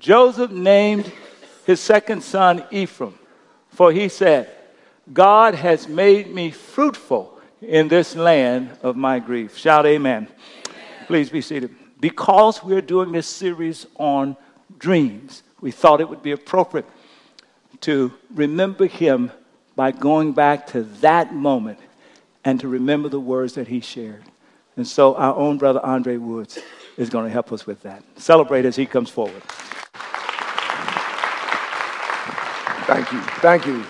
Joseph named his second son Ephraim, for he said, God has made me fruitful in this land of my grief. Shout amen. amen. Please be seated. Because we're doing this series on dreams, we thought it would be appropriate to remember him by going back to that moment and to remember the words that he shared. And so our own brother Andre Woods is going to help us with that. Celebrate as he comes forward. Thank you. Thank you.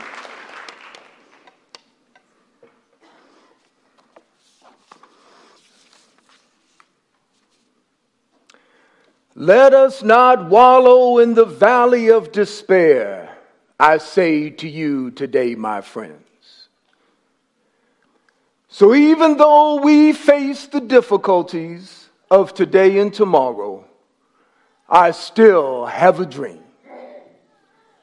Let us not wallow in the valley of despair, I say to you today, my friends. So even though we face the difficulties of today and tomorrow, I still have a dream.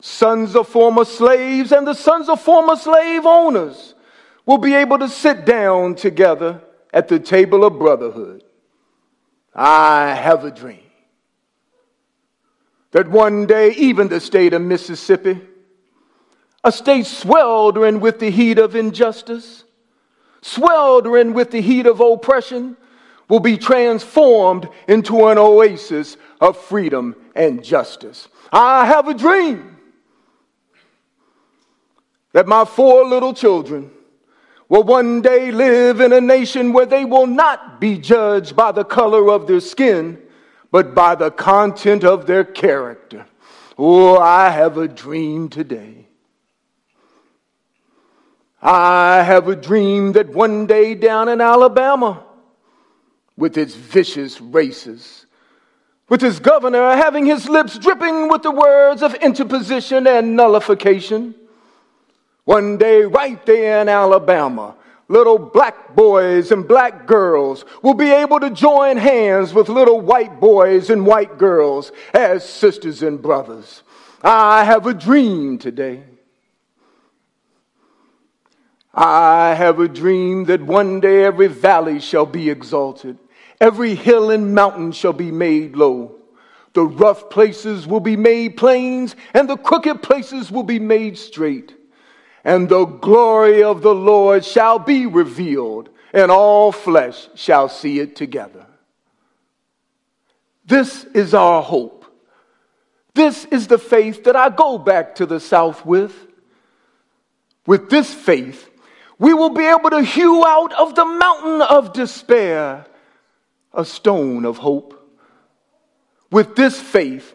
sons of former slaves and the sons of former slave owners will be able to sit down together at the table of brotherhood. I have a dream that one day, even the state of Mississippi, a state sweltering with the heat of injustice, sweltering with the heat of oppression, will be transformed into an oasis of freedom and justice. I have a dream that my four little children will one day live in a nation where they will not be judged by the color of their skin, but by the content of their character. Oh, I have a dream today. I have a dream that one day down in Alabama, with its vicious races, with its governor having his lips dripping with the words of interposition and nullification, one day, right there in Alabama, little black boys and black girls will be able to join hands with little white boys and white girls as sisters and brothers. I have a dream today. I have a dream that one day every valley shall be exalted, every hill and mountain shall be made low. The rough places will be made plains, and the crooked places will be made straight and the glory of the Lord shall be revealed, and all flesh shall see it together. This is our hope. This is the faith that I go back to the South with. With this faith, we will be able to hew out of the mountain of despair a stone of hope. With this faith,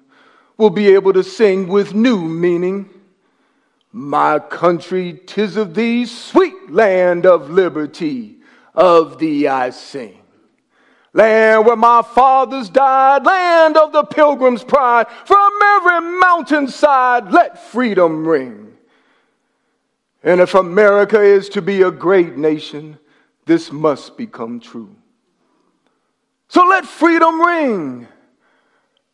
will be able to sing with new meaning. My country, tis of thee, sweet land of liberty, of thee I sing. Land where my fathers died, land of the pilgrim's pride, from every mountainside let freedom ring. And if America is to be a great nation, this must become true. So let freedom ring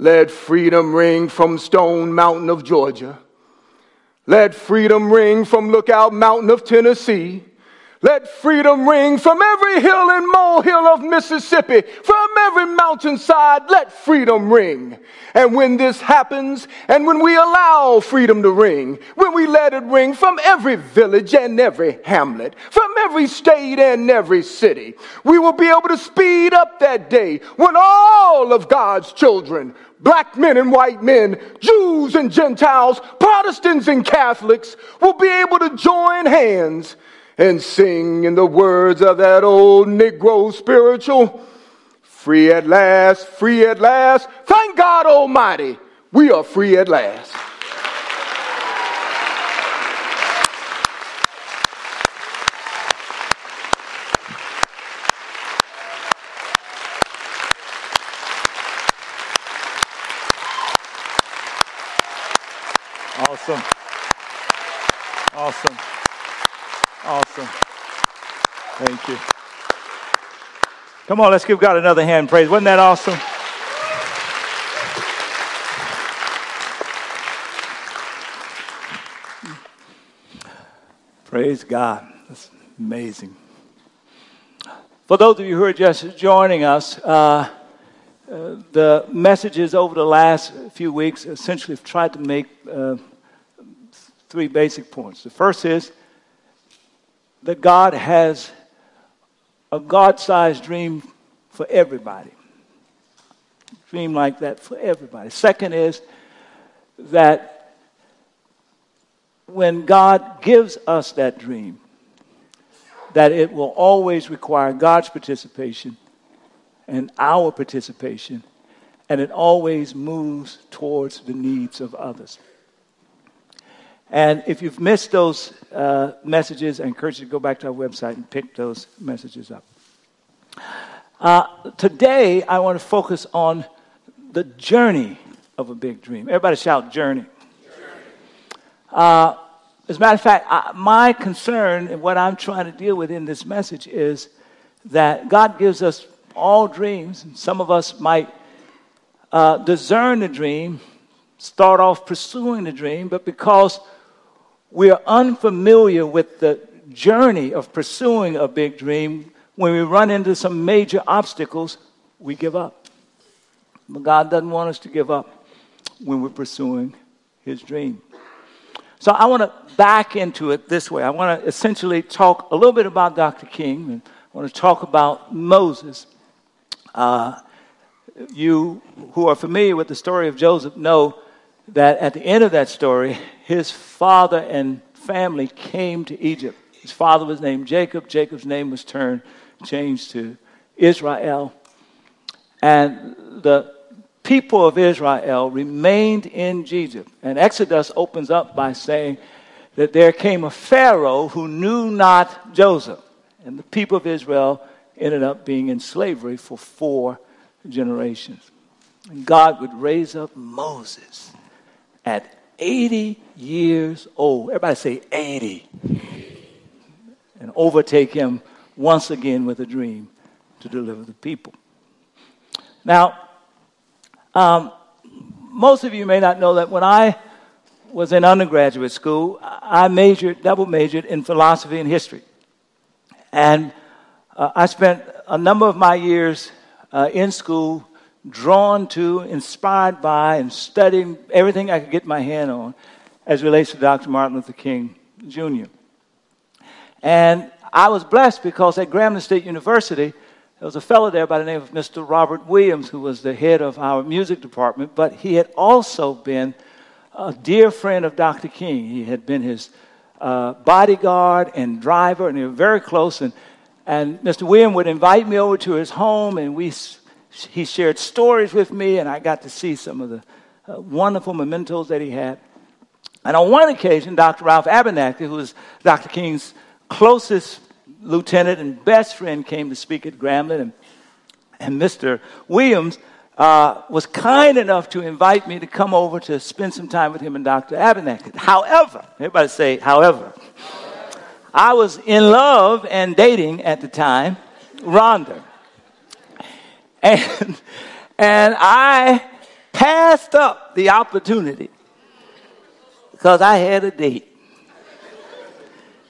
Let freedom ring from Stone Mountain of Georgia. Let freedom ring from Lookout Mountain of Tennessee. Let freedom ring from every hill and molehill of Mississippi, from every mountainside, let freedom ring. And when this happens, and when we allow freedom to ring, when we let it ring from every village and every hamlet, from every state and every city, we will be able to speed up that day when all of God's children black men and white men, Jews and Gentiles, Protestants and Catholics will be able to join hands and sing in the words of that old Negro spiritual free at last, free at last. Thank God Almighty, we are free at last. Awesome. Awesome. Awesome. Thank you. Come on, let's give God another hand praise. Wasn't that awesome? Praise God. That's amazing. For those of you who are just joining us, uh, uh, the messages over the last few weeks essentially have tried to make uh, three basic points. The first is that God has a God sized dream for everybody. Dream like that for everybody. Second is that when God gives us that dream, that it will always require God's participation and our participation, and it always moves towards the needs of others. And if you've missed those uh, messages, I encourage you to go back to our website and pick those messages up. Uh, today, I want to focus on the journey of a big dream. Everybody shout, journey. Uh, as a matter of fact, I, my concern and what I'm trying to deal with in this message is that God gives us all dreams. And some of us might uh, discern the dream, start off pursuing the dream, but because we are unfamiliar with the journey of pursuing a big dream, when we run into some major obstacles, we give up. But God doesn't want us to give up when we're pursuing His dream. So I want to back into it this way. I want to essentially talk a little bit about Dr. King, and I want to talk about Moses. Uh, you who are familiar with the story of Joseph know that at the end of that story, his father and family came to Egypt. His father was named Jacob. Jacob's name was turned, changed to Israel. And the people of Israel remained in Egypt. And Exodus opens up by saying that there came a Pharaoh who knew not Joseph. And the people of Israel ended up being in slavery for four generations. And God would raise up Moses at 80 years old. Everybody say 80. And overtake him once again with a dream to deliver the people. Now, um, most of you may not know that when I was in undergraduate school, I majored, double majored in philosophy and history. And uh, I spent a number of my years uh, in school drawn to, inspired by, and studying everything I could get my hand on as relates to Dr. Martin Luther King Jr. And I was blessed because at Grambling State University, there was a fellow there by the name of Mr. Robert Williams, who was the head of our music department, but he had also been a dear friend of Dr. King. He had been his uh, bodyguard and driver, and they were very close. And, and Mr. Williams would invite me over to his home, and we he shared stories with me, and I got to see some of the uh, wonderful mementos that he had. And on one occasion, Dr. Ralph Abernathy, who was Dr. King's closest lieutenant and best friend, came to speak at Grambling, and, and Mr. Williams uh, was kind enough to invite me to come over to spend some time with him and Dr. Abernathy. However, everybody say, however, I was in love and dating at the time Rhonda. And, and I passed up the opportunity because I had a date.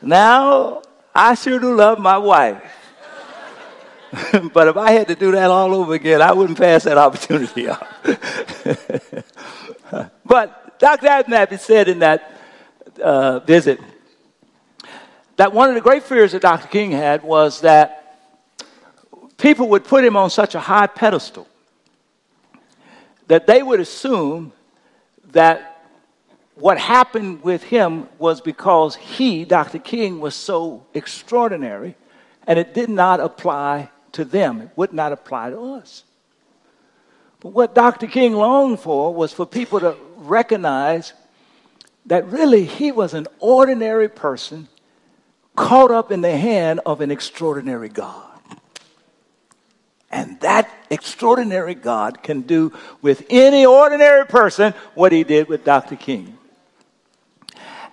Now, I sure do love my wife. but if I had to do that all over again, I wouldn't pass that opportunity up. but Dr. Abernathy said in that uh, visit that one of the great fears that Dr. King had was that people would put him on such a high pedestal that they would assume that what happened with him was because he, Dr. King, was so extraordinary and it did not apply to them. It would not apply to us. But what Dr. King longed for was for people to recognize that really he was an ordinary person caught up in the hand of an extraordinary God. And that extraordinary God can do with any ordinary person what he did with Dr. King.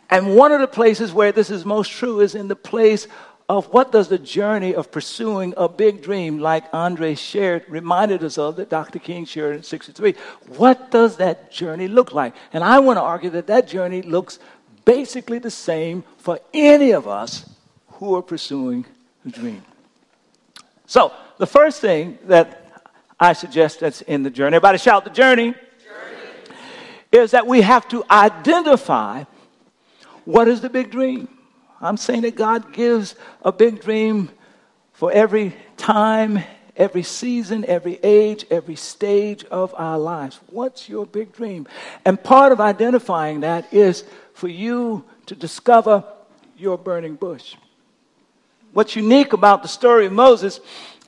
And one of the places where this is most true is in the place of what does the journey of pursuing a big dream like Andre shared, reminded us of that Dr. King shared in 63. What does that journey look like? And I want to argue that that journey looks basically the same for any of us who are pursuing a dream. So, the first thing that I suggest that's in the journey, everybody shout the journey, journey. is that we have to identify what is the big dream. I'm saying that God gives a big dream for every time, every season, every age, every stage of our lives. What's your big dream? And part of identifying that is for you to discover your burning bush. What's unique about the story of Moses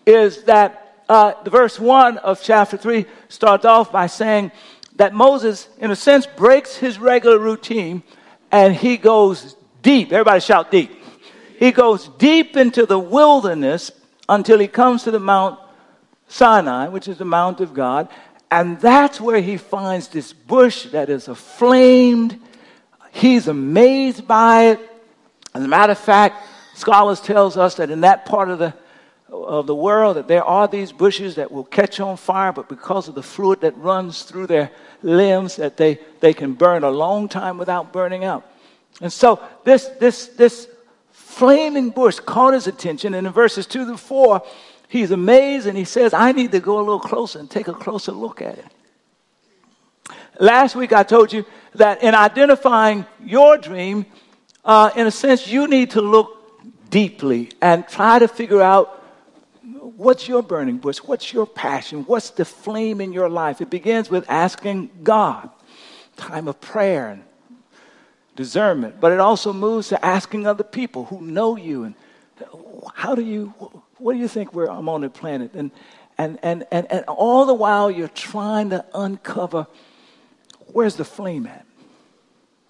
is that uh, the verse 1 of chapter 3 starts off by saying that Moses, in a sense, breaks his regular routine and he goes deep. Everybody shout deep. He goes deep into the wilderness until he comes to the Mount Sinai, which is the Mount of God. And that's where he finds this bush that is aflamed. He's amazed by it. As a matter of fact, scholars tells us that in that part of the of the world that there are these bushes that will catch on fire, but because of the fluid that runs through their limbs, that they, they can burn a long time without burning out. And so this, this, this flaming bush caught his attention, and in verses 2 to 4, he's amazed and he says, I need to go a little closer and take a closer look at it. Last week I told you that in identifying your dream, uh, in a sense, you need to look deeply and try to figure out what's your burning bush, what's your passion, what's the flame in your life. It begins with asking God, time of prayer and discernment, but it also moves to asking other people who know you and how do you, what do you think where I'm on the planet? And, and, and, and, and all the while you're trying to uncover where's the flame at?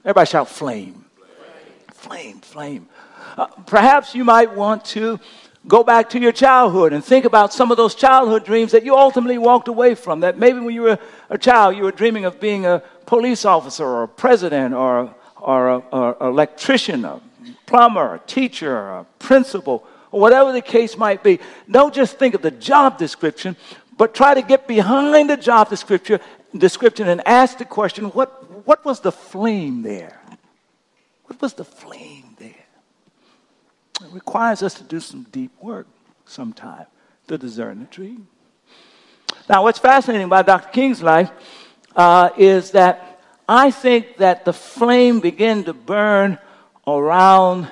Everybody shout flame. Flame, flame. Uh, perhaps you might want to go back to your childhood and think about some of those childhood dreams that you ultimately walked away from. That maybe when you were a child, you were dreaming of being a police officer or a president or or an electrician, a plumber, a teacher, a principal, or whatever the case might be. Don't just think of the job description, but try to get behind the job description, description and ask the question what, what was the flame there? What was the flame? It requires us to do some deep work sometime to discern the dream. Now, what's fascinating about Dr. King's life uh, is that I think that the flame began to burn around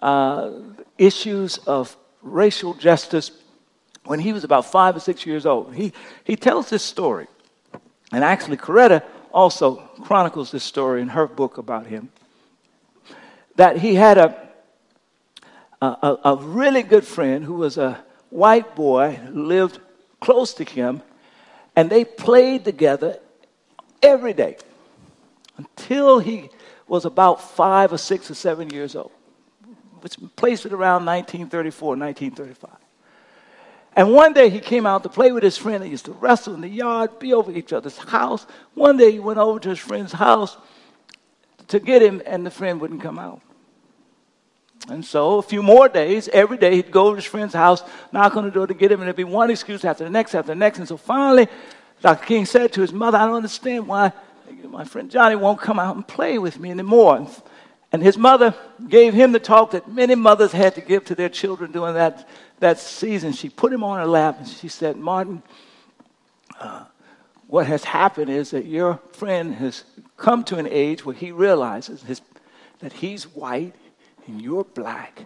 uh, issues of racial justice when he was about five or six years old. He, he tells this story, and actually, Coretta also chronicles this story in her book about him. That he had a, a, a really good friend who was a white boy lived close to him, and they played together every day until he was about five or six or seven years old, which placed it around 1934, 1935. And one day he came out to play with his friend. They used to wrestle in the yard, be over each other's house. One day he went over to his friend's house to get him, and the friend wouldn't come out. And so, a few more days, every day he'd go to his friend's house, knock on the door to get him, and there'd be one excuse after the next after the next. And so finally, Dr. King said to his mother, I don't understand why my friend Johnny won't come out and play with me anymore. And his mother gave him the talk that many mothers had to give to their children during that, that season. She put him on her lap and she said, Martin, uh, what has happened is that your friend has come to an age where he realizes his, that he's white and you're black,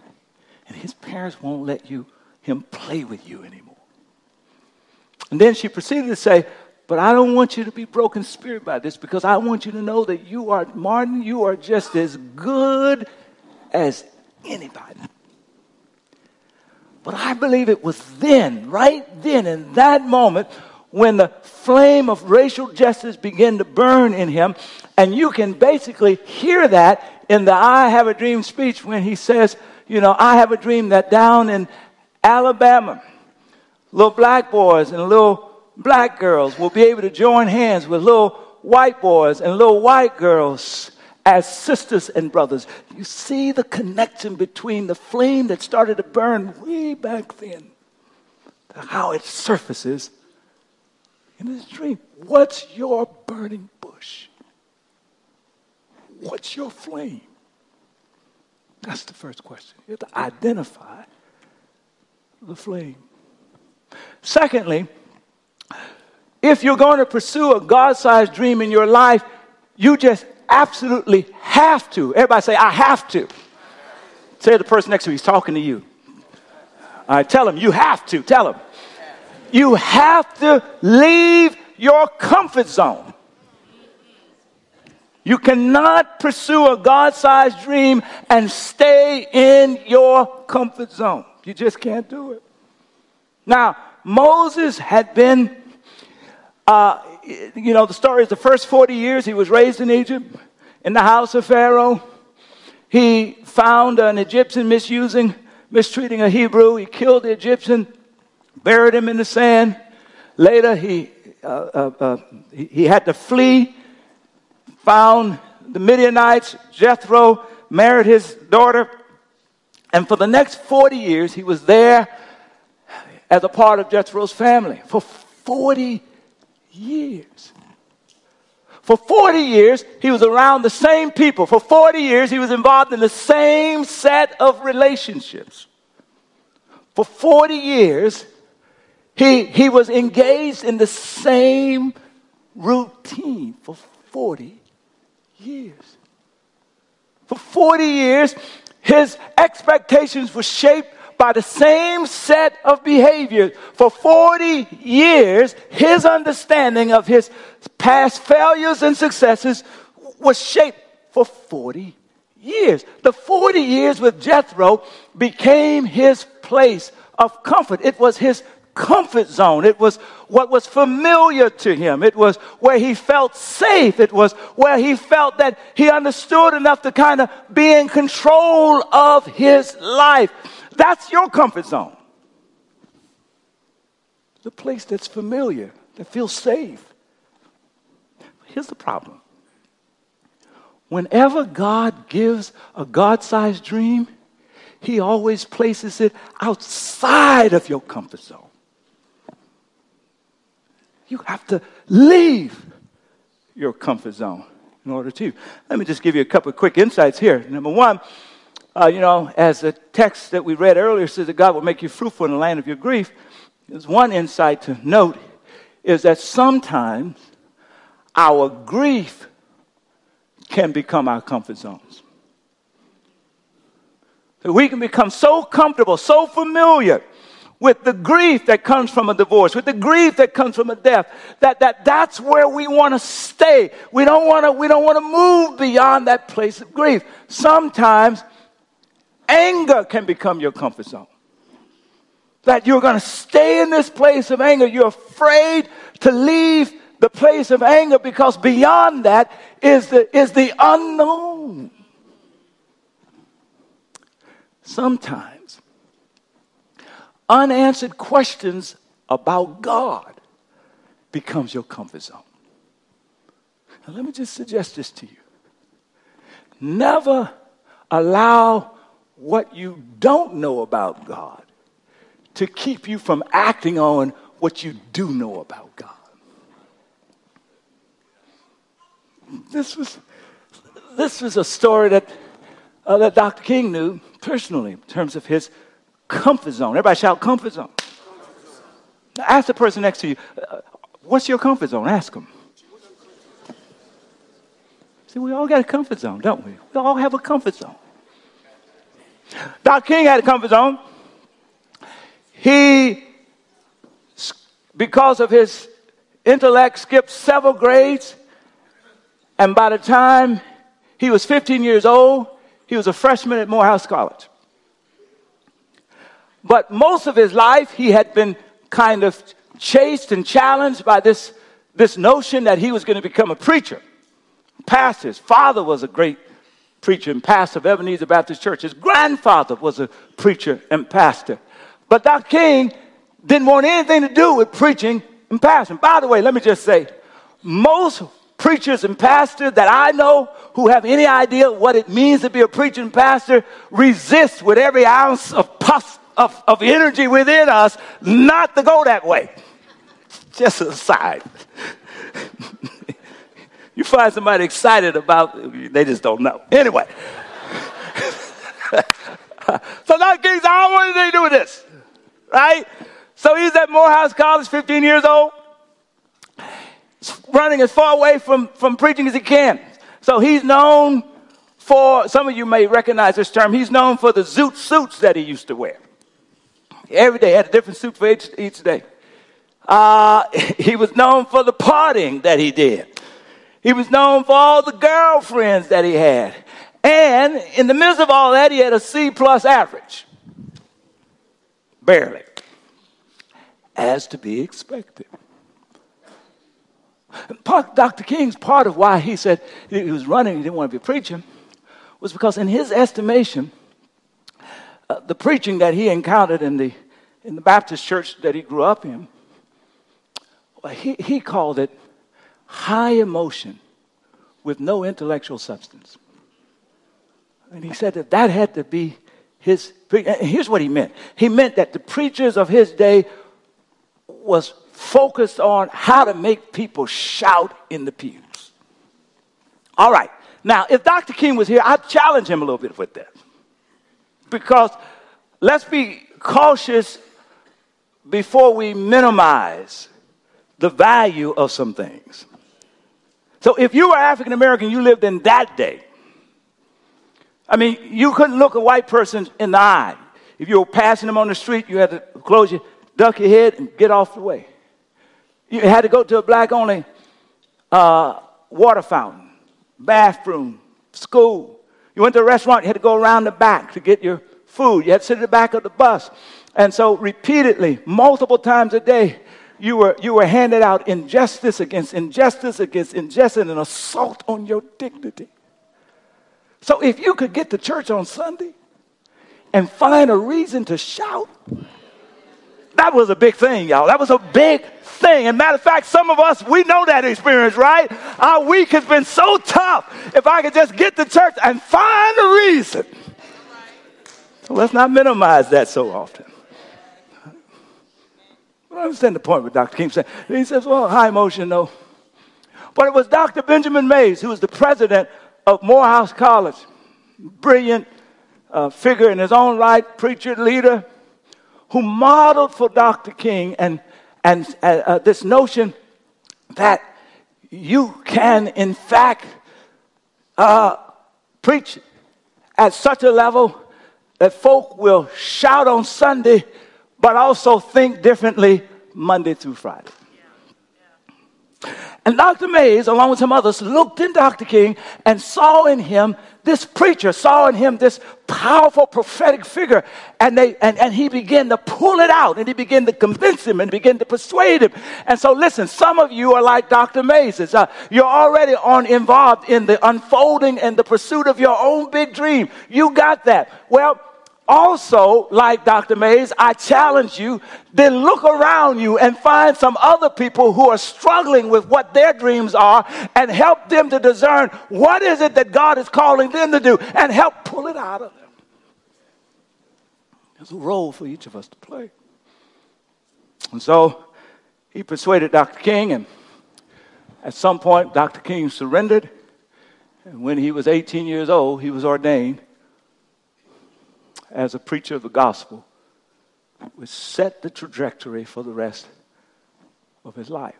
and his parents won't let you him play with you anymore. And then she proceeded to say, but I don't want you to be broken spirit by this because I want you to know that you are, Martin, you are just as good as anybody. But I believe it was then, right then, in that moment, when the flame of racial justice began to burn in him. And you can basically hear that in the I Have a Dream speech when he says, You know, I have a dream that down in Alabama, little black boys and little black girls will be able to join hands with little white boys and little white girls as sisters and brothers. You see the connection between the flame that started to burn way back then how it surfaces in this dream. What's your burning bush? What's your flame? That's the first question. You have to identify the flame. Secondly, if you're going to pursue a God sized dream in your life, you just absolutely have to. Everybody say, I have to. Say to the person next to you, he's talking to you. All right, tell him, you have to. Tell him. You have to leave your comfort zone. You cannot pursue a God sized dream and stay in your comfort zone. You just can't do it. Now, Moses had been uh, you know, the story is the first 40 years he was raised in Egypt in the house of Pharaoh. He found an Egyptian misusing, mistreating a Hebrew. He killed the Egyptian, buried him in the sand. Later, he, uh, uh, uh he, he had to flee, found the Midianites. Jethro married his daughter. And for the next 40 years, he was there as a part of Jethro's family. For 40 years. For 40 years, he was around the same people. For 40 years, he was involved in the same set of relationships. For 40 years, he, he was engaged in the same routine for 40 years. For 40 years, his expectations were shaped by the same set of behaviors. For 40 years, his understanding of his past failures and successes was shaped for 40 years. The 40 years with Jethro became his place of comfort. It was his comfort zone. It was what was familiar to him. It was where he felt safe. It was where he felt that he understood enough to kind of be in control of his life. That's your comfort zone. The place that's familiar, that feels safe. Here's the problem. Whenever God gives a God sized dream, He always places it outside of your comfort zone. You have to leave your comfort zone in order to. Let me just give you a couple of quick insights here. Number one, uh, you know, as the text that we read earlier says that God will make you fruitful in the land of your grief, there's one insight to note is that sometimes our grief can become our comfort zones. That we can become so comfortable, so familiar with the grief that comes from a divorce, with the grief that comes from a death, that, that that's where we want to stay. We don't want to, we don't want to move beyond that place of grief. Sometimes Anger can become your comfort zone. That you're going to stay in this place of anger. You're afraid to leave the place of anger because beyond that is the, is the unknown. Sometimes unanswered questions about God becomes your comfort zone. Now, let me just suggest this to you. Never allow what you don't know about God to keep you from acting on what you do know about God. this was, this was a story that, uh, that Dr. King knew personally in terms of his comfort zone. Everybody shout comfort zone. Now ask the person next to you, uh, what's your comfort zone? Ask them. See, we all got a comfort zone, don't we? We all have a comfort zone. Dr. King had a comfort zone. He, because of his intellect, skipped several grades. And by the time he was 15 years old, he was a freshman at Morehouse College. But most of his life, he had been kind of chased and challenged by this, this notion that he was going to become a preacher, pastor. His father was a great preacher and pastor of Ebenezer Baptist Church. His grandfather was a preacher and pastor. But Dr. King didn't want anything to do with preaching and pastoring. By the way, let me just say, most preachers and pastors that I know who have any idea what it means to be a preaching pastor resist with every ounce of, pus, of, of energy within us not to go that way. Just aside. you find somebody excited about, they just don't know. Anyway. so Dr. King I don't want to do with this. Right? So he's at Morehouse College, 15 years old, running as far away from, from preaching as he can. So he's known for, some of you may recognize this term, he's known for the zoot suits that he used to wear. Every day, had a different suit for each, each day. Uh, he was known for the partying that he did. He was known for all the girlfriends that he had. And in the midst of all that, he had a C plus average. Barely as to be expected. Dr. King's part of why he said he was running, he didn't want to be preaching, was because in his estimation, uh, the preaching that he encountered in the, in the Baptist church that he grew up in, well, he, he called it high emotion with no intellectual substance. And he said that that had to be his. Here's what he meant. He meant that the preachers of his day was focused on how to make people shout in the pews. All right. Now, if Dr. King was here, I'd challenge him a little bit with that. Because let's be cautious before we minimize the value of some things. So, if you were African American, you lived in that day. I mean, you couldn't look a white person in the eye. If you were passing them on the street, you had to close your duck your head and get off the way. You had to go to a black only uh, water fountain, bathroom, school. You went to a restaurant, you had to go around the back to get your food. You had to sit in the back of the bus. And so, repeatedly, multiple times a day, you were, you were handed out injustice against injustice against injustice and an assault on your dignity. So, if you could get to church on Sunday and find a reason to shout, that was a big thing, y'all. That was a big thing. And matter of fact, some of us, we know that experience, right? Our week has been so tough. If I could just get to church and find a reason. So let's not minimize that so often. I understand the point what Dr. King said. He says, well, high emotion, though. But it was Dr. Benjamin Mays, who was the president of Morehouse College. Brilliant uh, figure in his own right, preacher, leader who modeled for Dr. King and, and uh, uh, this notion that you can, in fact, uh, preach at such a level that folk will shout on Sunday, but also think differently Monday through Friday. And Dr. Mays, along with some others, looked in Dr. King and saw in him this preacher, saw in him this powerful prophetic figure. And, they, and, and he began to pull it out and he began to convince him and began to persuade him. And so, listen, some of you are like Dr. Mays. Uh, you're already on involved in the unfolding and the pursuit of your own big dream. You got that. Well, also, like Dr. Mays, I challenge you, then look around you and find some other people who are struggling with what their dreams are and help them to discern what is it that God is calling them to do and help pull it out of them. There's a role for each of us to play. And so he persuaded Dr. King, and at some point, Dr. King surrendered And when he was 18 years old, he was ordained as a preacher of the gospel, which set the trajectory for the rest of his life.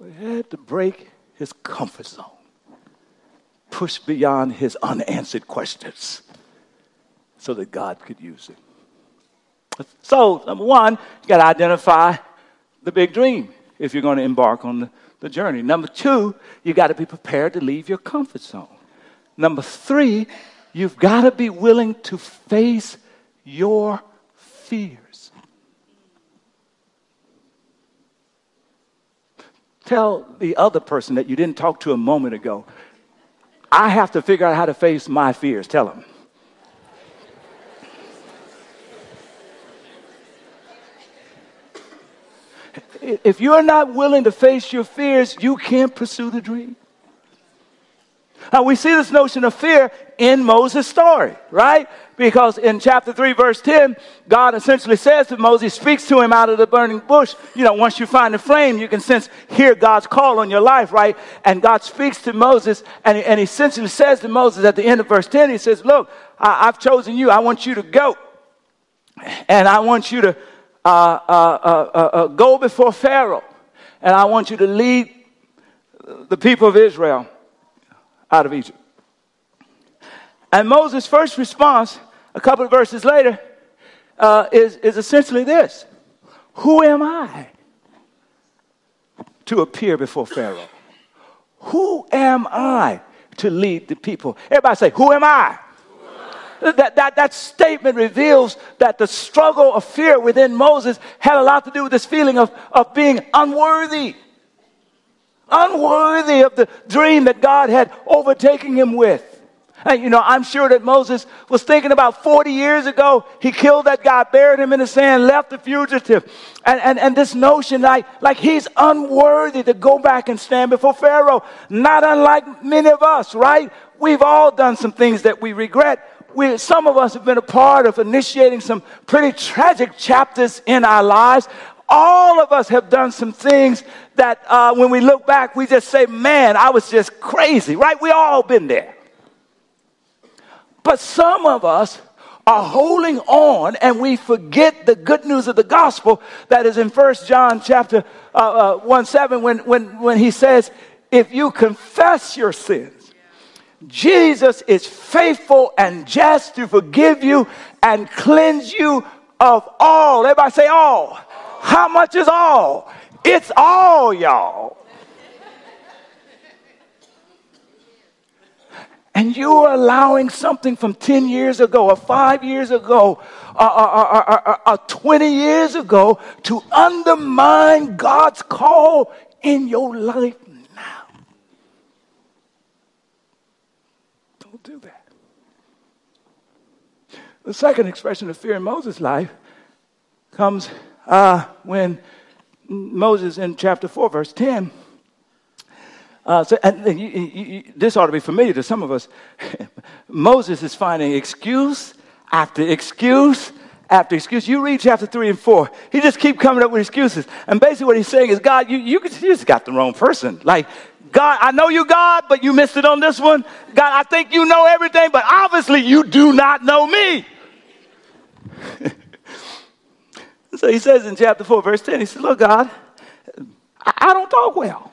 But he had to break his comfort zone, push beyond his unanswered questions so that God could use him. So, number one, you got to identify the big dream if you're going to embark on the, the journey. Number two, you got to be prepared to leave your comfort zone. Number three, you've got to be willing to face your fears. Tell the other person that you didn't talk to a moment ago, I have to figure out how to face my fears. Tell them. if you're not willing to face your fears, you can't pursue the dream. Now, we see this notion of fear in Moses' story, right? Because in chapter 3, verse 10, God essentially says to Moses, speaks to him out of the burning bush. You know, once you find the flame, you can sense, hear God's call on your life, right? And God speaks to Moses, and, and he essentially says to Moses at the end of verse 10, he says, Look, I, I've chosen you. I want you to go. And I want you to uh uh, uh, uh, uh, go before Pharaoh, and I want you to lead the people of Israel out of Egypt. And Moses' first response, a couple of verses later, uh, is, is essentially this Who am I to appear before Pharaoh? Who am I to lead the people? Everybody say, Who am I? that, that, that statement reveals that the struggle of fear within Moses had a lot to do with this feeling of, of being unworthy. Unworthy of the dream that God had overtaken him with. And, you know, I'm sure that Moses was thinking about 40 years ago, he killed that guy, buried him in the sand, left the fugitive. And, and, and this notion like, like he's unworthy to go back and stand before Pharaoh. Not unlike many of us, right? We've all done some things that we regret we, some of us have been a part of initiating some pretty tragic chapters in our lives. All of us have done some things that uh, when we look back, we just say, man, I was just crazy, right? We all been there. But some of us are holding on and we forget the good news of the gospel that is in First John chapter uh, uh, 1 7 when, when, when he says, if you confess your sins, Jesus is faithful and just to forgive you and cleanse you of all. Everybody say all. How much is all? It's all, y'all. And you are allowing something from 10 years ago, or five years ago, or, or, or, or, 20 years ago to undermine God's call in your life now. Don't do that. The second expression of fear in Moses' life comes uh, when Moses, in chapter 4, verse 10, uh, so, you, you, you, this ought to be familiar to some of us. Moses is finding excuse after excuse after excuse. You read chapter 3 and 4. He just keep coming up with excuses. And basically what he's saying is, God, you, you just got the wrong person. Like, God, I know you, God, but you missed it on this one. God, I think you know everything, but obviously you do not know me. So he says in chapter 4, verse 10, he says, Look, God, I, don't talk well.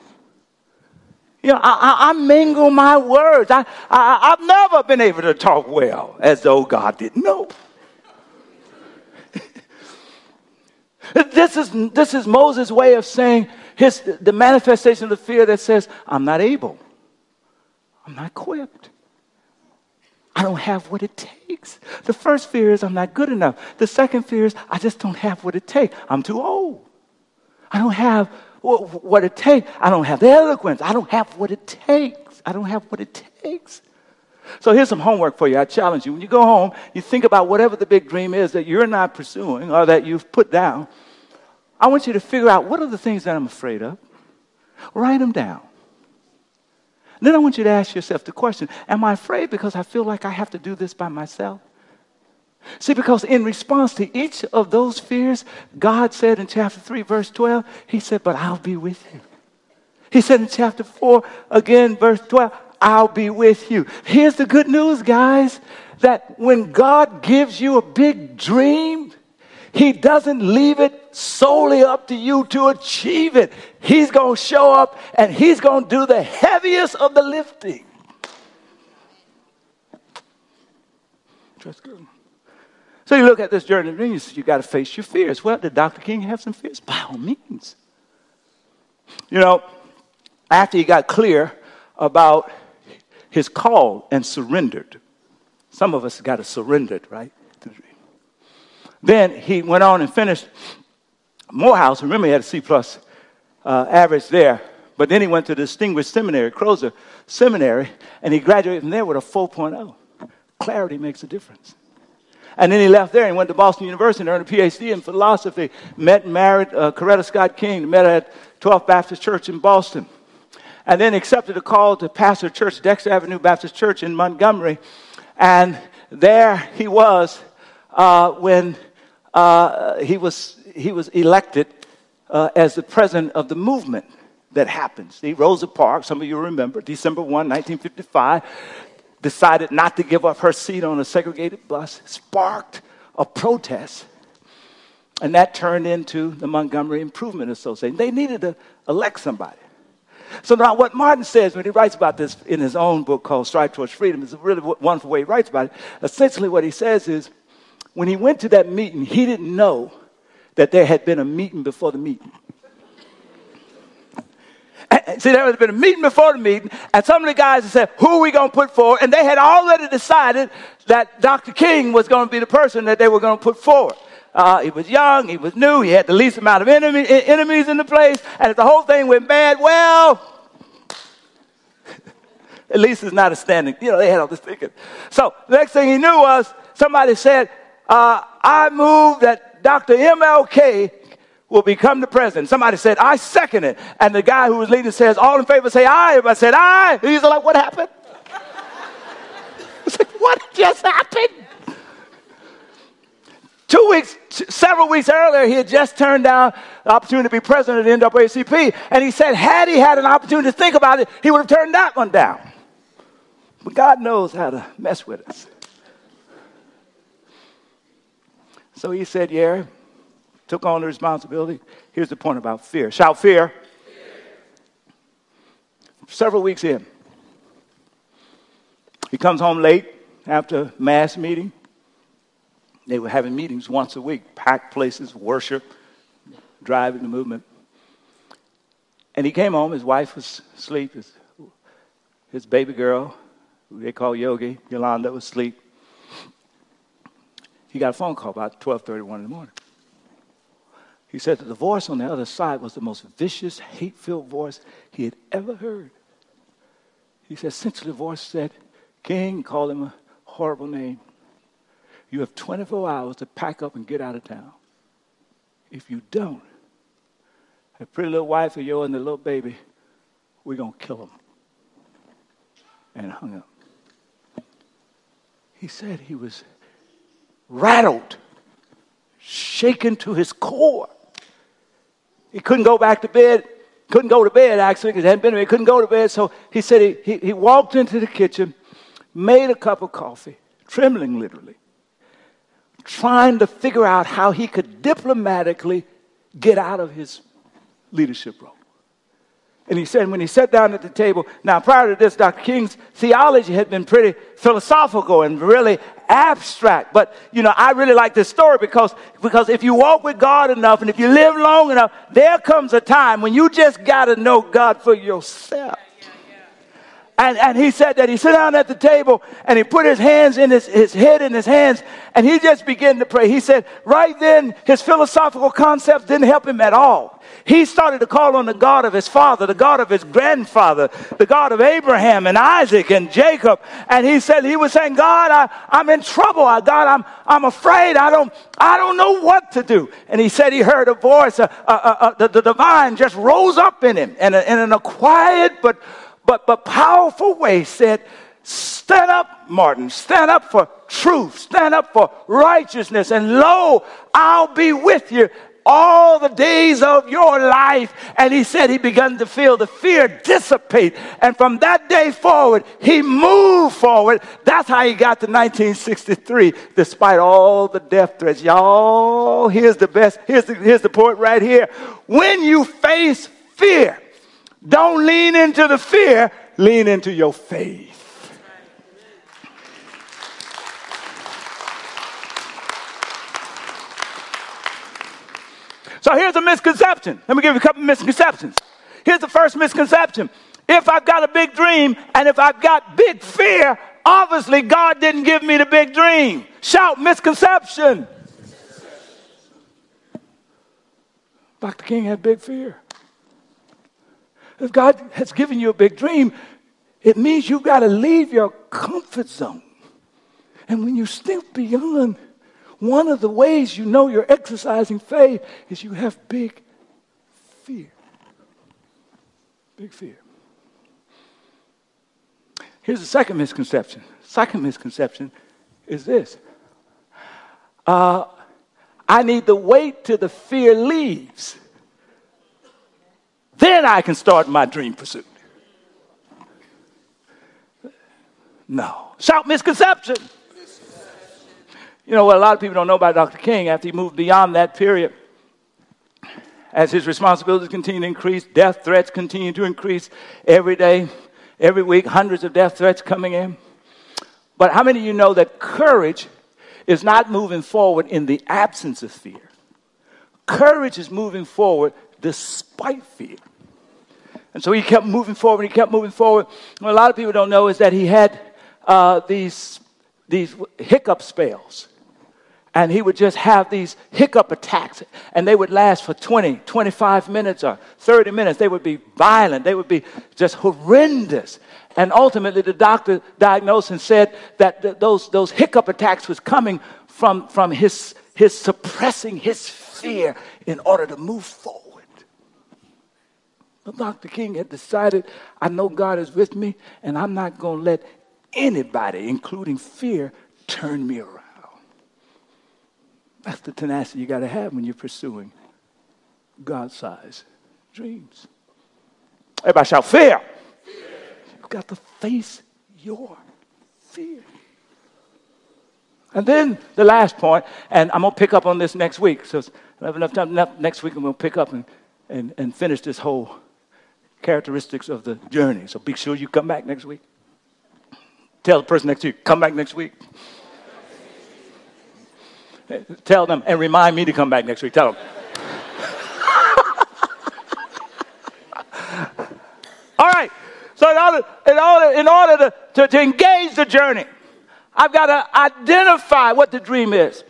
You know, I, I, I mingle my words. I, I, I've never been able to talk well as though God didn't know. this, is, this is Moses' way of saying, his, the manifestation of the fear that says, I'm not able, I'm not equipped. I don't have what it takes. The first fear is I'm not good enough. The second fear is I just don't have what it takes. I'm too old. I don't have what it takes. I don't have the eloquence. I don't have what it takes. I don't have what it takes. So here's some homework for you. I challenge you. When you go home, you think about whatever the big dream is that you're not pursuing or that you've put down. I want you to figure out what are the things that I'm afraid of. Write them down. Then I want you to ask yourself the question Am I afraid because I feel like I have to do this by myself? See, because in response to each of those fears, God said in chapter 3, verse 12, He said, But I'll be with you. He said in chapter 4, again, verse 12, I'll be with you. Here's the good news, guys, that when God gives you a big dream, He doesn't leave it solely up to you to achieve it. He's going to show up and He's going to do the heaviest of the lifting. Trust God. So you look at this journey, and you, you got to face your fears. Well, did Dr. King have some fears? By all means. You know, after he got clear about his call and surrendered, some of us got to surrender, right? Then he went on and finished Morehouse. Remember, he had a C plus uh, average there. But then he went to Distinguished Seminary, Crozer Seminary, and he graduated from there with a 4.0. Clarity makes a difference. And then he left there and went to Boston University and earned a PhD in philosophy. Met and married uh, Coretta Scott King, met at 12th Baptist Church in Boston. And then accepted a call to pastor a church, Dexter Avenue Baptist Church in Montgomery. And there he was uh, when uh, he, was, he was elected uh, as the president of the movement that happened. See, Rosa Parks, some of you remember, December 1, 1955 decided not to give up her seat on a segregated bus, sparked a protest. And that turned into the Montgomery Improvement Association. They needed to elect somebody. So now, what Martin says when he writes about this in his own book called Stride Towards Freedom is a really wonderful way he writes about it. Essentially, what he says is when he went to that meeting, he didn't know that there had been a meeting before the meeting. See, there had been a meeting before the meeting, and some of the guys had said, Who are we going to put forward? And they had already decided that Dr. King was going to be the person that they were going to put forward. Uh, he was young, he was new, he had the least amount of enemy, enemies in the place, and if the whole thing went bad, well, at least it's not a standing. You know, they had all this thinking. So the next thing he knew was somebody said, uh, I move that Dr. MLK will become the president. Somebody said, I second it. And the guy who was leading says, all in favor say aye. Everybody said aye. He's like, what happened? it's like, what just happened? Two weeks, several weeks earlier, he had just turned down the opportunity to be president of the NAACP. And he said, had he had an opportunity to think about it, he would have turned that one down. But God knows how to mess with us. So he said, yeah, took on the responsibility. Here's the point about fear. Shout fear. fear. Several weeks in, he comes home late after mass meeting. They were having meetings once a week, packed places, worship, driving the movement. And he came home, his wife was asleep, his, his baby girl, they call Yoki, Yolanda, was asleep. He got a phone call about 12:31 in the morning. He said that the voice on the other side was the most vicious, hate filled voice he had ever heard. He said, essentially, the voice said, King, called him a horrible name. You have 24 hours to pack up and get out of town. If you don't, the pretty little wife of yours and the little baby, we're going to kill them. And hung up. He said he was rattled, shaken to his core. He couldn't go back to bed. Couldn't go to bed, actually, because it hadn't been there. He couldn't go to bed. So he said he, he, he walked into the kitchen, made a cup of coffee, trembling literally, trying to figure out how he could diplomatically get out of his leadership role. And he said, when he sat down at the table, now prior to this, Dr. King's theology had been pretty philosophical and really abstract. But, you know, I really like this story because, because if you walk with God enough and if you live long enough, there comes a time when you just got to know God for yourself. And, and he said that he sat down at the table and he put his hands in his, his head in his hands and he just began to pray. He said, right then, his philosophical concepts didn't help him at all. He started to call on the God of his father, the God of his grandfather, the God of Abraham and Isaac and Jacob. And he said, he was saying, God, I, I'm in trouble. I, God, I'm, I'm afraid. I don't, I don't know what to do. And he said he heard a voice, uh, uh, uh, the, the divine just rose up in him and, and in a quiet but but, but powerful way said, Stand up, Martin. Stand up for truth. Stand up for righteousness. And lo, I'll be with you all the days of your life. And he said he began to feel the fear dissipate. And from that day forward, he moved forward. That's how he got to 1963, despite all the death threats. Y'all, here's the best. Here's the, here's the point right here. When you face fear, don't lean into the fear, lean into your faith. So here's a misconception. Let me give you a couple misconceptions. Here's the first misconception. If I've got a big dream and if I've got big fear, obviously God didn't give me the big dream. Shout misconception. Dr. King had big fear. If God has given you a big dream, it means you've got to leave your comfort zone. And when you step beyond one of the ways you know you're exercising faith is you have big fear. Big fear. Here's the second misconception. Second misconception is this uh, I need to wait till the fear leaves. Then I can start my dream pursuit. No. Shout misconception. You know what a lot of people don't know about Dr. King, after he moved beyond that period, as his responsibilities continue to increase, death threats continue to increase every day, every week, hundreds of death threats coming in. But how many of you know that courage is not moving forward in the absence of fear? Courage is moving forward despite fear. And so he kept moving forward, he kept moving forward. What a lot of people don't know is that he had uh, these, these hiccup spells and he would just have these hiccup attacks. And they would last for 20 25 minutes or 30 minutes. They would be violent. They would be just horrendous. And ultimately the doctor diagnosed and said that th- those, those hiccup attacks was coming from, from his, his suppressing his fear in order to move forward. But dr king had decided i know god is with me and i'm not going to let anybody including fear turn me around that's the tenacity you got to have when you're pursuing God sized dreams. Everybody shout, fear. fear. You've got to face your fear. And then the last point, and I'm going to pick up on this next week. So I have enough time. Next week, I'm going to pick up and, and, and finish this whole characteristics of the journey. So be sure you come back next week. Tell the person next to you, come back next week. Tell them and remind me to come back next week. Tell them. All right. So in order, in order, in order to, to, to engage the journey, I've got to identify what the dream is.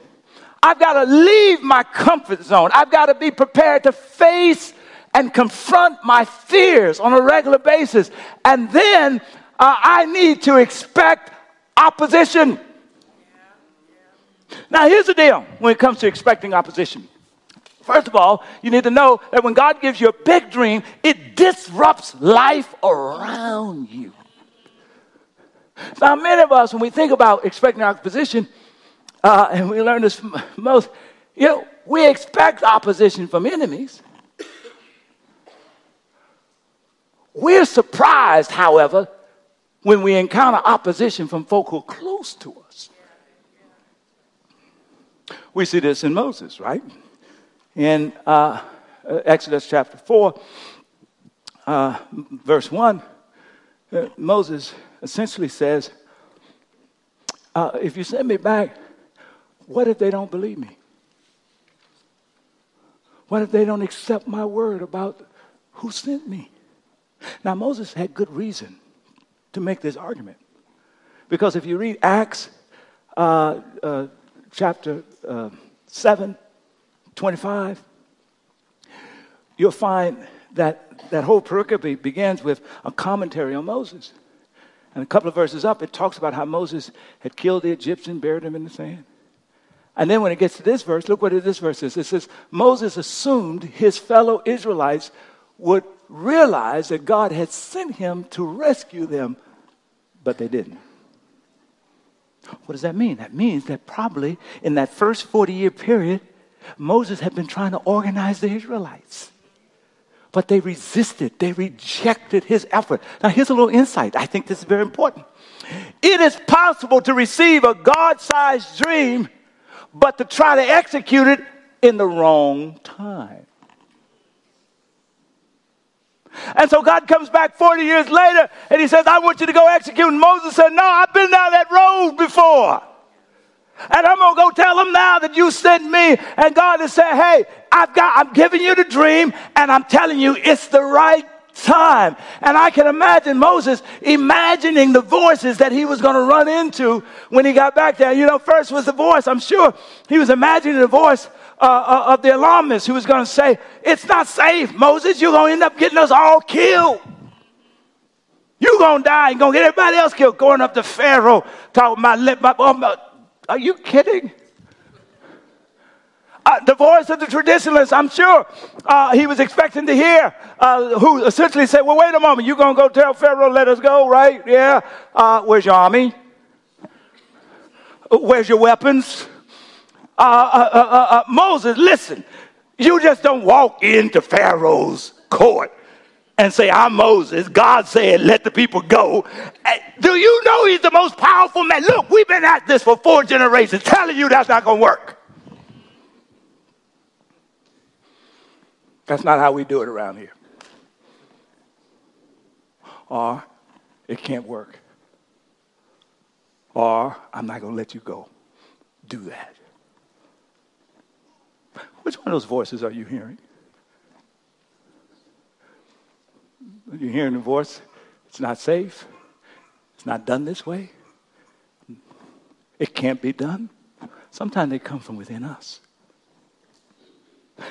I've got to leave my comfort zone. I've got to be prepared to face and confront my fears on a regular basis. And then uh, I need to expect opposition. Now, here's the deal when it comes to expecting opposition. First of all, you need to know that when God gives you a big dream, it disrupts life around you. Now, many of us, when we think about expecting opposition, uh, and we learn this most, you know, we expect opposition from enemies. We're surprised, however, when we encounter opposition from folk who are close to us. We see this in Moses, right? In uh, Exodus chapter 4, uh, verse 1, uh, Moses essentially says, uh, If you send me back, what if they don't believe me? What if they don't accept my word about who sent me? Now, Moses had good reason to make this argument. Because if you read Acts uh, uh, chapter uh, 7, 25, you'll find that that whole pericope begins with a commentary on Moses. And a couple of verses up, it talks about how Moses had killed the Egyptian, buried him in the sand. And then when it gets to this verse, look what this verse is. It says, Moses assumed his fellow Israelites would realize that God had sent him to rescue them, but they didn't. What does that mean? That means that probably in that first 40 year period, Moses had been trying to organize the Israelites. But they resisted, they rejected his effort. Now, here's a little insight. I think this is very important. It is possible to receive a God sized dream, but to try to execute it in the wrong time. And so God comes back 40 years later and he says, I want you to go execute. And Moses said, No, I've been down that road before. And I'm gonna go tell them now that you sent me. And God has said, Hey, I've got, I'm giving you the dream, and I'm telling you it's the right time. And I can imagine Moses imagining the voices that he was going to run into when he got back there. You know, first was the voice. I'm sure he was imagining the voice uh, uh, of the alarmist who was going to say, It's not safe, Moses. You're going to end up getting us all killed. You're going to die and going to get everybody else killed. Going up to Pharaoh, talking about, my, my, are you kidding? Uh, the voice of the traditionalists, I'm sure uh, he was expecting to hear, uh, who essentially said, Well, wait a moment, you're going to go tell Pharaoh, let us go, right? Yeah. Uh, where's your army? Where's your weapons? Uh, uh, uh, uh, Moses, listen, you just don't walk into Pharaoh's court and say, I'm Moses. God said, let the people go. Do you know he's the most powerful man? Look, we've been at this for four generations telling you that's not going to work. That's not how we do it around here. Or it can't work. Or I'm not going to let you go. Do that. Which one of those voices are you hearing? You're you hearing the voice? It's not safe. It's not done this way. It can't be done. Sometimes they come from within us.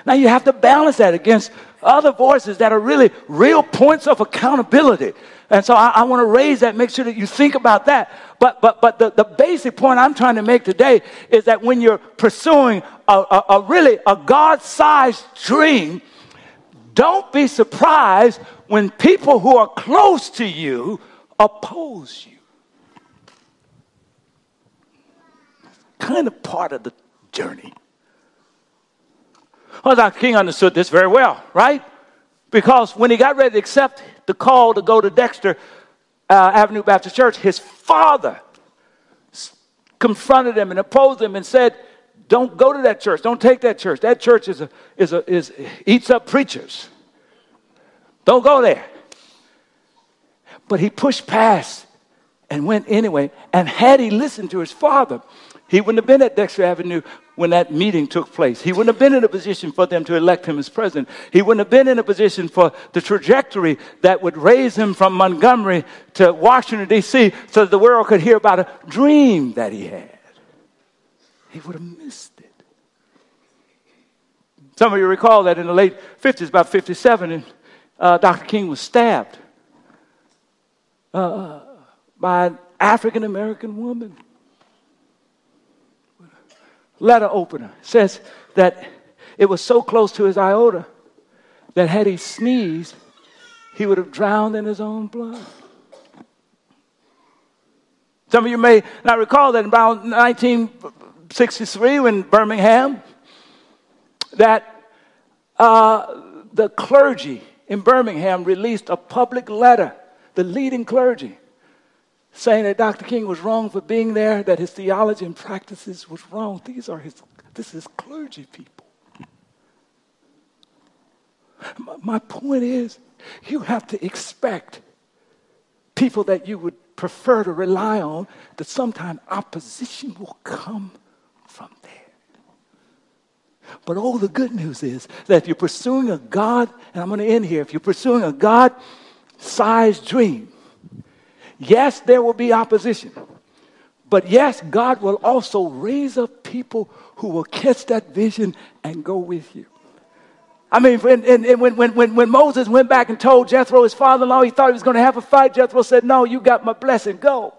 Now you have to balance that against other voices that are really real points of accountability. And so I, I want to raise that, make sure that you think about that. But, but, but the, the basic point I'm trying to make today is that when you're pursuing a, a, a really a God-sized dream, don't be surprised when people who are close to you oppose you. Kind of part of the journey. Well, Dr. King understood this very well, right? Because when he got ready to accept the call to go to Dexter uh, Avenue Baptist Church, his father confronted him and opposed him and said, Don't go to that church. Don't take that church. That church is a, is a, is, eats up preachers. Don't go there. But he pushed past and went anyway. And had he listened to his father, he wouldn't have been at Dexter Avenue when that meeting took place. He wouldn't have been in a position for them to elect him as president. He wouldn't have been in a position for the trajectory that would raise him from Montgomery to Washington, D.C., so that the world could hear about a dream that he had. He would have missed it. Some of you recall that in the late 50s, about 57, uh, Dr. King was stabbed uh, by an African American woman letter opener says that it was so close to his aorta that had he sneezed, he would have drowned in his own blood. Some of you may not recall that in about 1963, when Birmingham, that uh, the clergy in Birmingham released a public letter, the leading clergy, saying that Dr. King was wrong for being there, that his theology and practices was wrong. These are his, this is clergy people. My, point is, you have to expect people that you would prefer to rely on that sometime opposition will come from there. But all the good news is that if you're pursuing a God, and I'm going to end here, if you're pursuing a God sized dream, Yes, there will be opposition. But yes, God will also raise up people who will catch that vision and go with you. I mean, when, when, when, when, when Moses went back and told Jethro, his father in law, he thought he was going to have a fight, Jethro said, No, you got my blessing, go.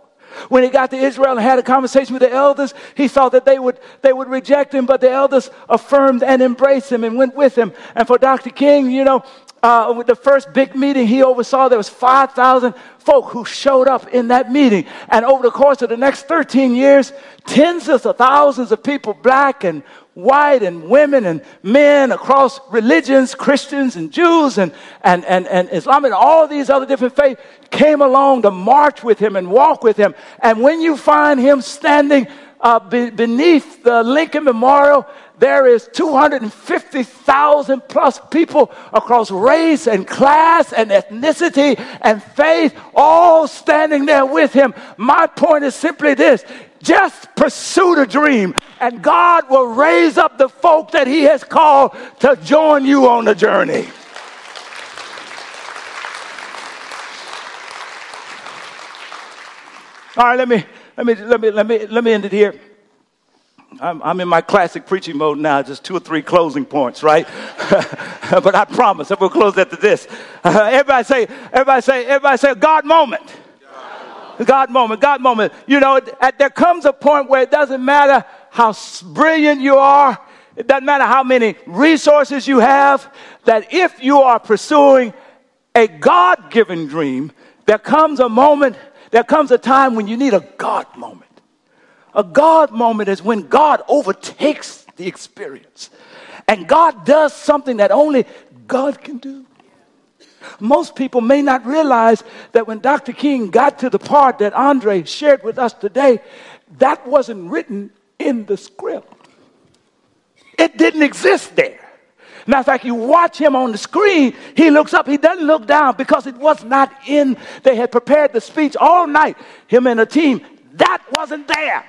When he got to Israel and had a conversation with the elders, he thought that they would, they would reject him, but the elders affirmed and embraced him and went with him. And for Dr. King, you know, uh, with the first big meeting he oversaw, there was 5,000 folk who showed up in that meeting. And over the course of the next 13 years, tens of thousands of people, black and white and women and men across religions, Christians and Jews and, and, and, and Islam and all these other different faiths came along to march with him and walk with him. And when you find him standing uh, be, beneath the Lincoln Memorial, there is 250,000 plus people across race and class and ethnicity and faith, all standing there with him. My point is simply this just pursue the dream, and God will raise up the folk that He has called to join you on the journey. All right, let me let me let me let me let me end it here. I'm, I'm in my classic preaching mode now, just two or three closing points, right? but I promise that we'll close after this. Everybody say, everybody say, everybody say, God moment. God moment, God moment. You know, at, there comes a point where it doesn't matter how brilliant you are, it doesn't matter how many resources you have, that if you are pursuing a God given dream, there comes a moment, there comes a time when you need a God moment. A God moment is when God overtakes the experience. And God does something that only God can do. Most people may not realize that when Dr. King got to the part that Andre shared with us today, that wasn't written in the script. It didn't exist there. Matter of fact, you watch him on the screen, he looks up, he doesn't look down because it was not in. They had prepared the speech all night, him and the team. That wasn't there.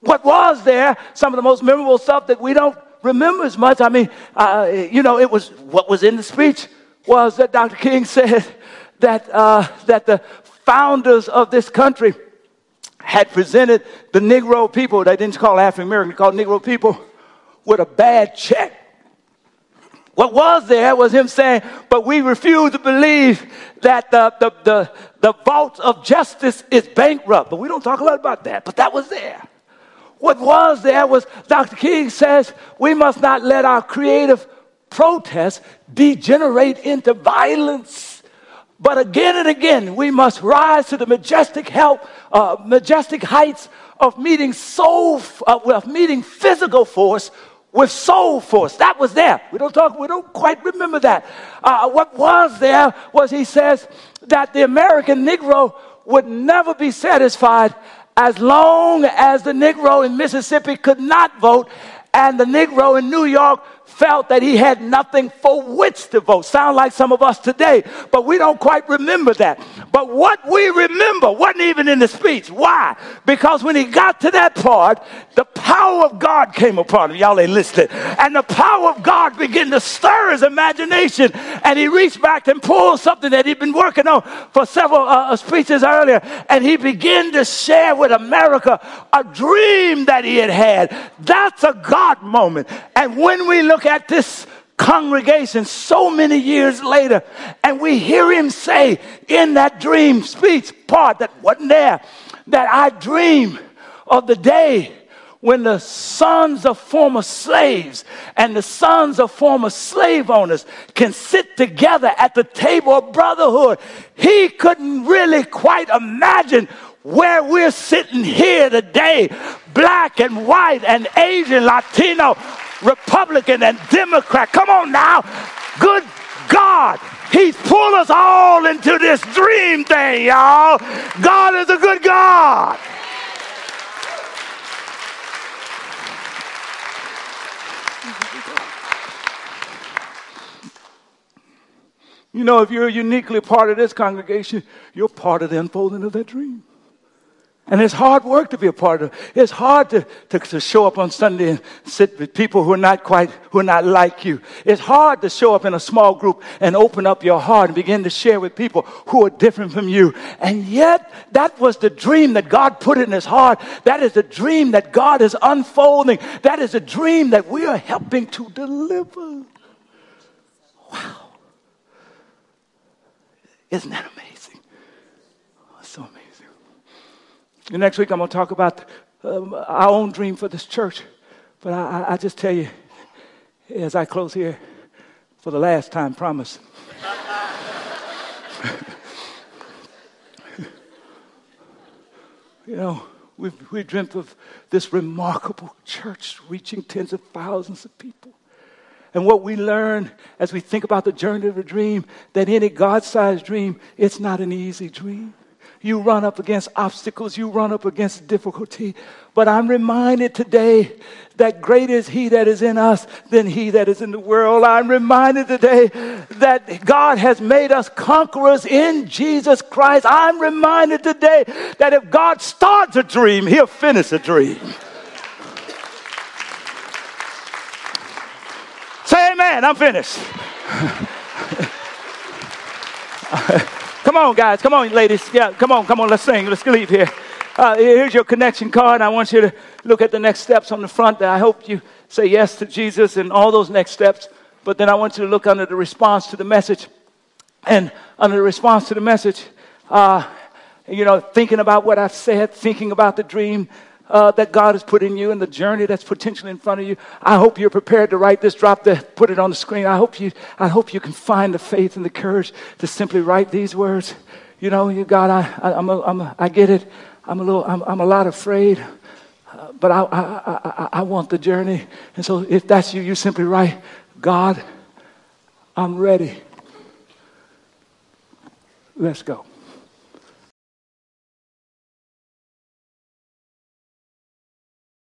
What was there, some of the most memorable stuff that we don't remember as much. I mean, uh, you know, it was what was in the speech was that Dr. King said that, uh, that the founders of this country had presented the Negro people, they didn't call African American, they called Negro people, with a bad check. What was there was him saying, but we refuse to believe that the, the, the, the vault of justice is bankrupt. But we don't talk a lot about that, but that was there. What was there was Dr. King says we must not let our creative protest degenerate into violence. But again and again, we must rise to the majestic help, uh, majestic heights of meeting soul, uh, of meeting physical force with soul force. That was there. We don't talk. We don't quite remember that. Uh, what was there was he says that the American Negro would never be satisfied as long as the Negro in Mississippi could not vote and the Negro in New York felt that he had nothing for which to vote. Sound like some of us today, but we don't quite remember that. But what we remember wasn't even in the speech. Why? Because when he got to that part, the power of God came upon him. Y'all ain't listening. And the power of God began to stir his imagination. And he reached back and pulled something that he'd been working on for several uh, uh speeches earlier. And he began to share with America a dream that he had had. That's a God moment. And when we look at this congregation so many years later, and we hear him say in that dream speech part that wasn't there, that I dream of the day when the sons of former slaves and the sons of former slave owners can sit together at the table of brotherhood. He couldn't really quite imagine where we're sitting here today, black and white and Asian, Latino, Republican and Democrat. Come on now. Good God. He's pulled us all into this dream thing, y'all. God is a good God. You know, if you're uniquely part of this congregation, you're part of the unfolding of that dream. And it's hard work to be a part of. It's hard to, to, to, show up on Sunday and sit with people who are not quite, who are not like you. It's hard to show up in a small group and open up your heart and begin to share with people who are different from you. And yet, that was the dream that God put in his heart. That is the dream that God is unfolding. That is a dream that we are helping to deliver. Wow. Isn't that amazing? And next week, I'm going to talk about um, our own dream for this church. But I, I just tell you, as I close here, For the last time, promise. you know, we've, we dreamt of this remarkable church reaching tens of thousands of people. And what we learn as we think about the journey of a dream, that any God sized dream, it's not an easy dream. You run up against obstacles, you run up against difficulty. But I'm reminded today that greater is He that is in us than He that is in the world. I'm reminded today that God has made us conquerors in Jesus Christ. I'm reminded today that if God starts a dream, He'll finish a dream. Say amen. I'm finished. come on, guys. Come on, ladies. Yeah, come on, come on. Let's sing. Let's leave here. Uh, here's your connection card. I want you to look at the next steps on the front. I hope you say yes to Jesus and all those next steps. But then I want you to look under the response to the message. And under the response to the message, uh, you know, thinking about what I've said, thinking about the dream, uh, that God has put in you and the journey that's potentially in front of you. I hope you're prepared to write this, drop the, put it on the screen. I hope you, I hope you can find the faith and the courage to simply write these words. You know, you God, I, I, I'm a, I'm a, I get it. I'm a little, I'm, I'm a lot afraid, uh, but I, I, I, I want the journey. And so if that's you, you simply write, God, I'm ready. Let's go.